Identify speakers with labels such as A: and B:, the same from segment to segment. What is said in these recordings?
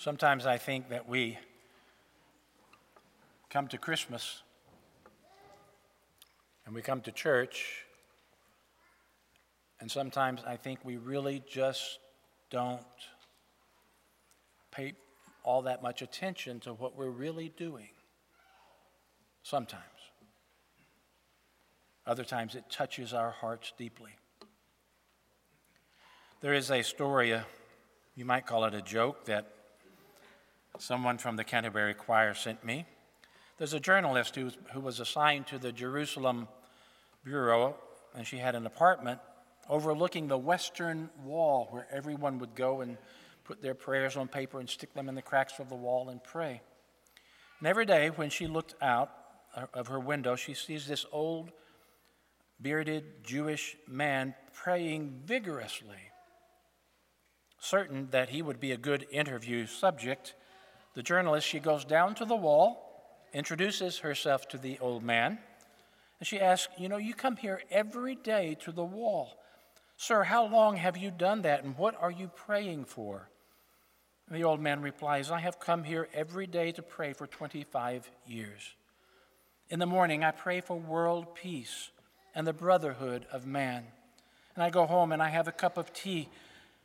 A: Sometimes I think that we come to Christmas and we come to church, and sometimes I think we really just don't pay all that much attention to what we're really doing. Sometimes. Other times it touches our hearts deeply. There is a story, uh, you might call it a joke, that someone from the Canterbury Choir sent me. There's a journalist who, who was assigned to the Jerusalem Bureau, and she had an apartment overlooking the western wall where everyone would go and put their prayers on paper and stick them in the cracks of the wall and pray. And every day when she looked out of her window, she sees this old, bearded Jewish man praying vigorously. Certain that he would be a good interview subject, the journalist, she goes down to the wall, introduces herself to the old man, and she asks, You know, you come here every day to the wall. Sir, how long have you done that, and what are you praying for? And the old man replies, I have come here every day to pray for 25 years. In the morning, I pray for world peace and the brotherhood of man. And I go home and I have a cup of tea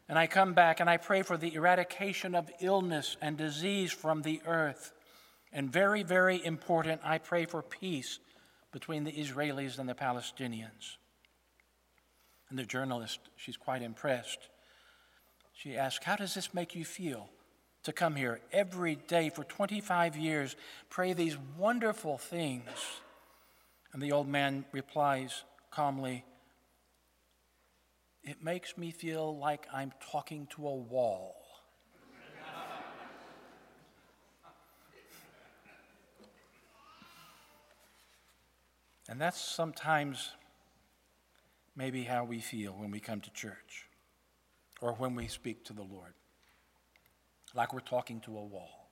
A: and I come back and I pray for the eradication of illness and disease from the earth. And very, very important, I pray for peace between the Israelis and the Palestinians. And the journalist, she's quite impressed. She asks, How does this make you feel to come here every day for 25 years, pray these wonderful things? And the old man replies calmly, it makes me feel like I'm talking to a wall. and that's sometimes maybe how we feel when we come to church or when we speak to the Lord, like we're talking to a wall.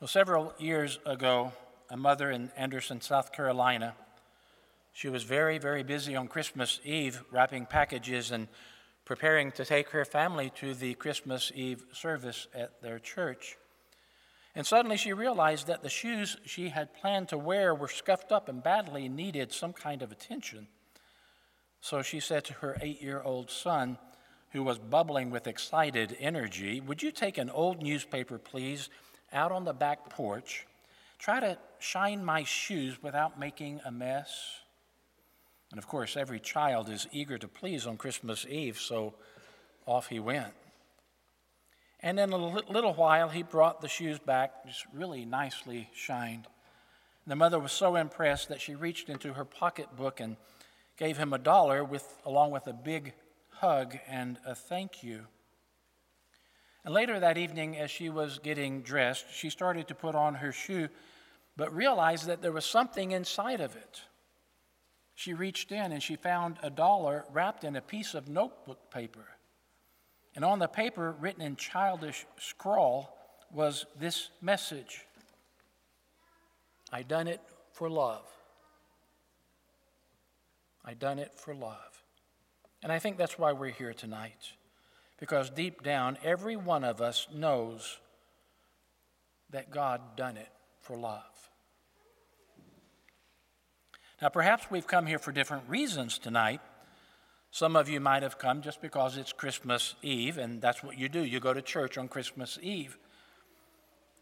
A: Well, several years ago, a mother in Anderson, South Carolina, she was very, very busy on Christmas Eve wrapping packages and preparing to take her family to the Christmas Eve service at their church. And suddenly she realized that the shoes she had planned to wear were scuffed up and badly needed some kind of attention. So she said to her eight year old son, who was bubbling with excited energy, Would you take an old newspaper, please, out on the back porch? Try to shine my shoes without making a mess. And of course, every child is eager to please on Christmas Eve, so off he went. And in a little while, he brought the shoes back, just really nicely shined. The mother was so impressed that she reached into her pocketbook and gave him a dollar with, along with a big hug and a thank you. And later that evening, as she was getting dressed, she started to put on her shoe, but realized that there was something inside of it she reached in and she found a dollar wrapped in a piece of notebook paper. And on the paper, written in childish scrawl, was this message I done it for love. I done it for love. And I think that's why we're here tonight. Because deep down, every one of us knows that God done it for love. Now, perhaps we've come here for different reasons tonight. Some of you might have come just because it's Christmas Eve, and that's what you do. You go to church on Christmas Eve.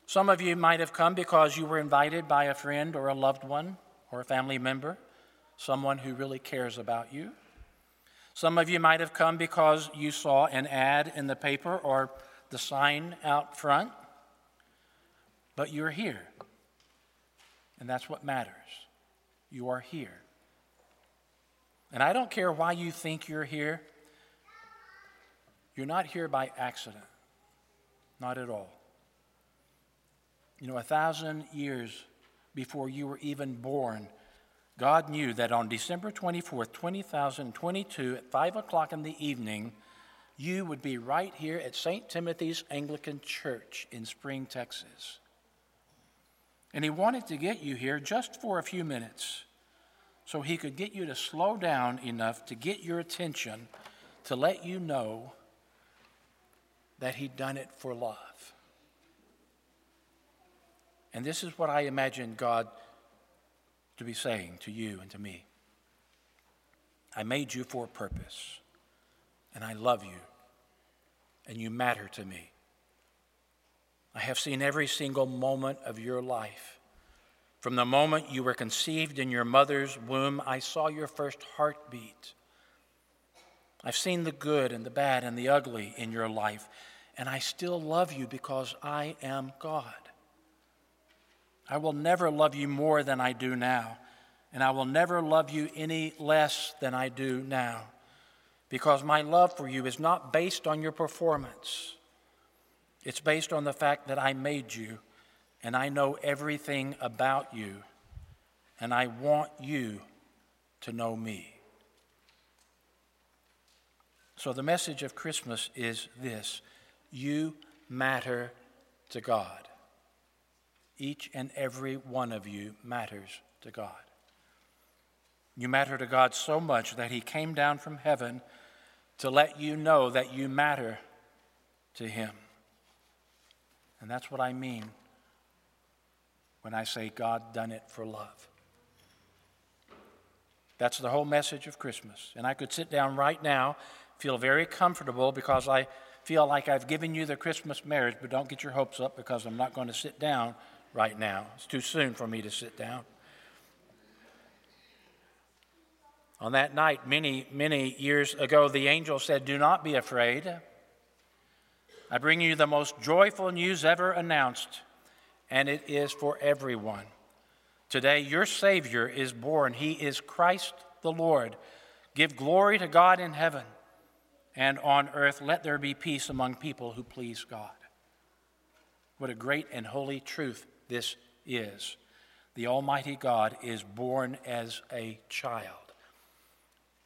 A: Some of you might have come because you were invited by a friend or a loved one or a family member, someone who really cares about you. Some of you might have come because you saw an ad in the paper or the sign out front. But you're here, and that's what matters you are here. And I don't care why you think you're here, you're not here by accident. Not at all. You know, a thousand years before you were even born, God knew that on December 24th, 2022, at 5 o'clock in the evening, you would be right here at St. Timothy's Anglican Church in Spring, Texas. And He wanted to get you here just for a few minutes so he could get you to slow down enough to get your attention to let you know that He'd done it for love. And this is what I imagine God to be saying to you and to me. I made you for a purpose, and I love you, and you matter to me. I have seen every single moment of your life. From the moment you were conceived in your mother's womb, I saw your first heartbeat. I've seen the good and the bad and the ugly in your life, and I still love you because I am God. I will never love you more than I do now, and I will never love you any less than I do now, because my love for you is not based on your performance. It's based on the fact that I made you and I know everything about you, and I want you to know me. So, the message of Christmas is this you matter to God. Each and every one of you matters to God. You matter to God so much that He came down from heaven to let you know that you matter to Him. And that's what I mean when I say God done it for love. That's the whole message of Christmas. And I could sit down right now, feel very comfortable because I feel like I've given you the Christmas marriage, but don't get your hopes up because I'm not going to sit down right now. It's too soon for me to sit down. On that night, many, many years ago, the angel said, Do not be afraid. I bring you the most joyful news ever announced, and it is for everyone. Today, your Savior is born. He is Christ the Lord. Give glory to God in heaven, and on earth let there be peace among people who please God. What a great and holy truth this is. The Almighty God is born as a child.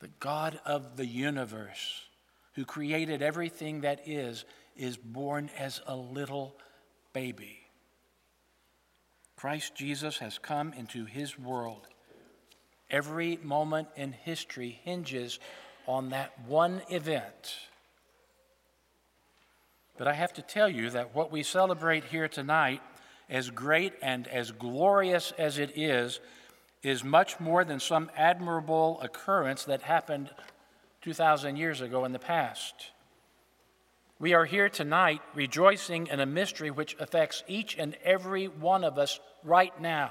A: The God of the universe, who created everything that is, is born as a little baby. Christ Jesus has come into his world. Every moment in history hinges on that one event. But I have to tell you that what we celebrate here tonight, as great and as glorious as it is, is much more than some admirable occurrence that happened 2,000 years ago in the past. We are here tonight rejoicing in a mystery which affects each and every one of us right now.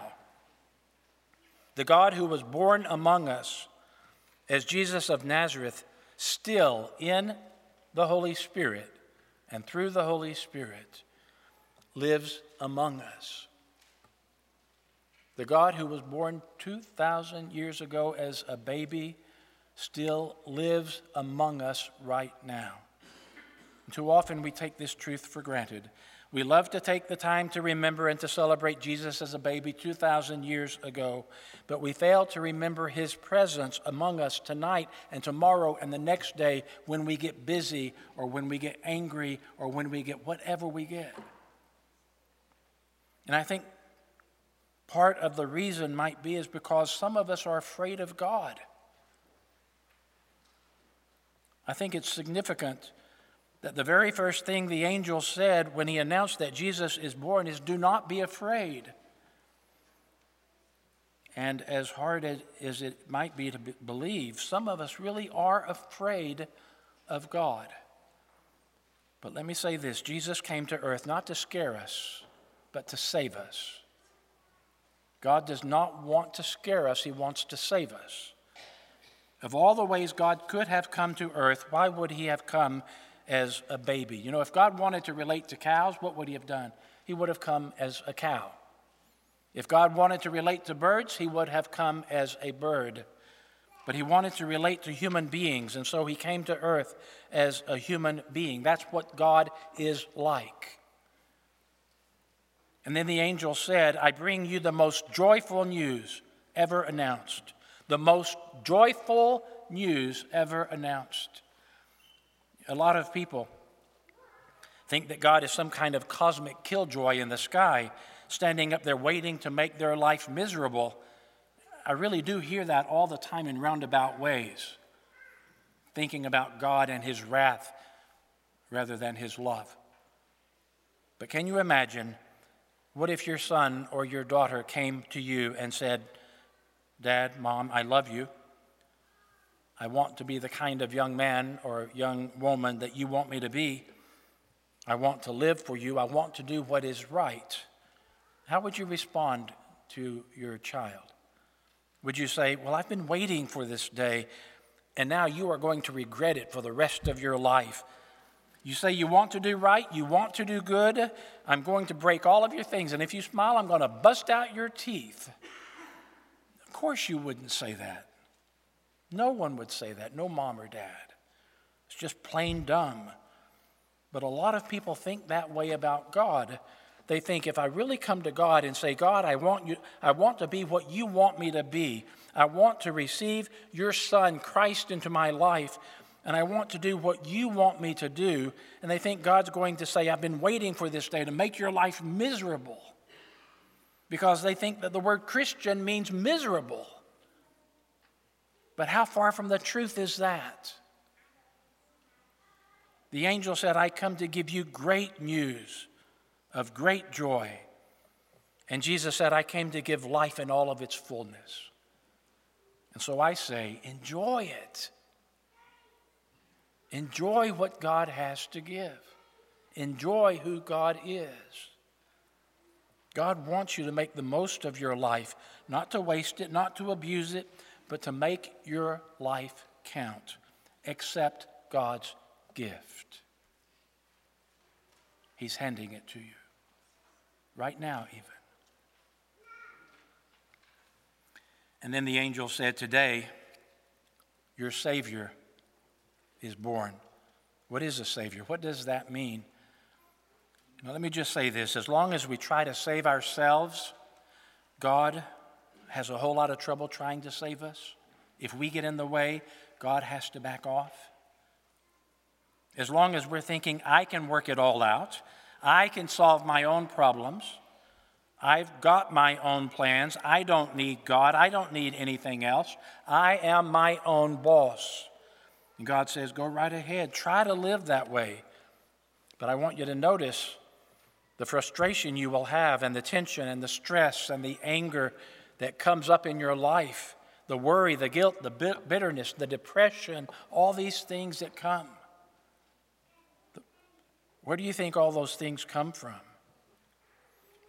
A: The God who was born among us as Jesus of Nazareth, still in the Holy Spirit and through the Holy Spirit, lives among us. The God who was born 2,000 years ago as a baby still lives among us right now. Too often we take this truth for granted. We love to take the time to remember and to celebrate Jesus as a baby 2,000 years ago, but we fail to remember his presence among us tonight and tomorrow and the next day when we get busy or when we get angry or when we get whatever we get. And I think part of the reason might be is because some of us are afraid of God. I think it's significant that the very first thing the angel said when he announced that Jesus is born is, Do not be afraid. And as hard as it might be to believe, some of us really are afraid of God. But let me say this Jesus came to earth not to scare us, but to save us. God does not want to scare us, He wants to save us. Of all the ways God could have come to earth, why would He have come as a baby. You know, if God wanted to relate to cows, what would He have done? He would have come as a cow. If God wanted to relate to birds, He would have come as a bird. But He wanted to relate to human beings, and so He came to earth as a human being. That's what God is like. And then the angel said, I bring you the most joyful news ever announced. The most joyful news ever announced. A lot of people think that God is some kind of cosmic killjoy in the sky, standing up there waiting to make their life miserable. I really do hear that all the time in roundabout ways, thinking about God and his wrath rather than his love. But can you imagine what if your son or your daughter came to you and said, Dad, Mom, I love you. I want to be the kind of young man or young woman that you want me to be. I want to live for you. I want to do what is right. How would you respond to your child? Would you say, Well, I've been waiting for this day, and now you are going to regret it for the rest of your life? You say you want to do right, you want to do good. I'm going to break all of your things, and if you smile, I'm going to bust out your teeth. Of course, you wouldn't say that. No one would say that, no mom or dad. It's just plain dumb. But a lot of people think that way about God. They think if I really come to God and say, God, I want you, I want to be what you want me to be. I want to receive your son Christ into my life and I want to do what you want me to do. And they think God's going to say, I've been waiting for this day to make your life miserable. Because they think that the word Christian means miserable. But how far from the truth is that? The angel said, I come to give you great news of great joy. And Jesus said, I came to give life in all of its fullness. And so I say, enjoy it. Enjoy what God has to give. Enjoy who God is. God wants you to make the most of your life, not to waste it, not to abuse it, but to make your life count. Accept God's gift. He's handing it to you. Right now, even. And then the angel said, Today, your Savior is born. What is a Savior? What does that mean? Now, let me just say this as long as we try to save ourselves, God has a whole lot of trouble trying to save us. If we get in the way, God has to back off. As long as we're thinking, I can work it all out, I can solve my own problems, I've got my own plans, I don't need God, I don't need anything else, I am my own boss. And God says, Go right ahead, try to live that way. But I want you to notice the frustration you will have, and the tension, and the stress, and the anger that comes up in your life, the worry, the guilt, the bitterness, the depression, all these things that come. Where do you think all those things come from?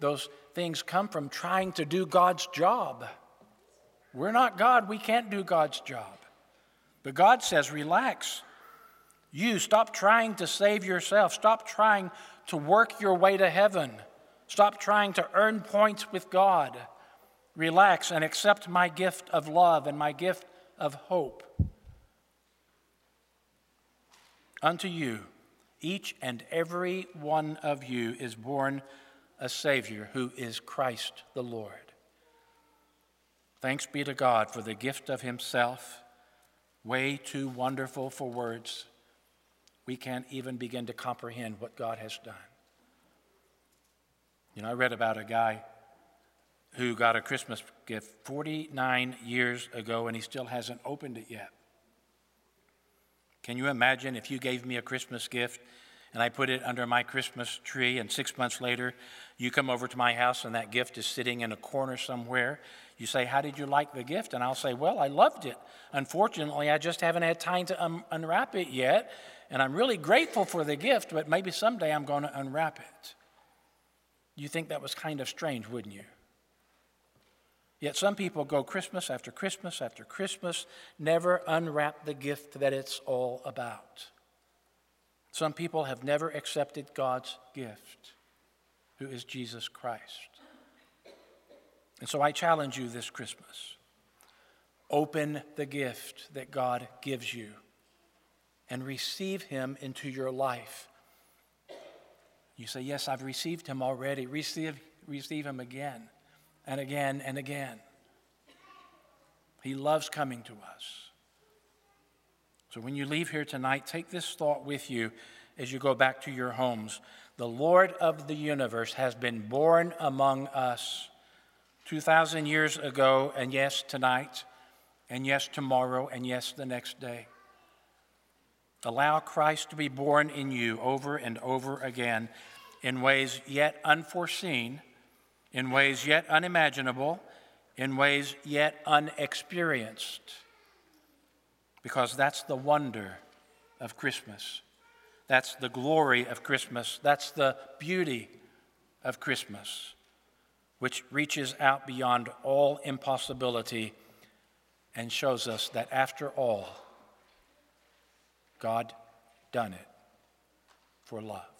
A: Those things come from trying to do God's job. We're not God, we can't do God's job. But God says, relax. You stop trying to save yourself. Stop trying to work your way to heaven. Stop trying to earn points with God. Relax and accept my gift of love and my gift of hope. Unto you, each and every one of you is born a Savior who is Christ the Lord. Thanks be to God for the gift of Himself way too wonderful for words. We can't even begin to comprehend what God has done. You know, I read about a guy who got a Christmas gift 49 years ago and he still hasn't opened it yet. Can you imagine if you gave me a Christmas gift and I put it under my Christmas tree, and six months later, you come over to my house and that gift is sitting in a corner somewhere you say, How did you like the gift? And I'll say, Well, I loved it. Unfortunately, I just haven't had time to un- unwrap it yet. And I'm really grateful for the gift, but maybe someday I'm going to unwrap it. You think that was kind of strange, wouldn't you? Yet some people go Christmas after Christmas after Christmas, never unwrap the gift that it's all about. Some people have never accepted God's gift, who is Jesus Christ. And so I challenge you this Christmas open the gift that God gives you and receive Him into your life. You say, Yes, I've received Him already. Receive, receive Him again and again and again. He loves coming to us. So when you leave here tonight, take this thought with you as you go back to your homes. The Lord of the universe has been born among us 2,000 years ago, and yes, tonight, and yes, tomorrow, and yes, the next day. Allow Christ to be born in you over and over again in ways yet unforeseen, in ways yet unimaginable, in ways yet unexperienced. Because that's the wonder of Christmas. That's the glory of Christmas. That's the beauty of Christmas, which reaches out beyond all impossibility and shows us that after all, God done it for love.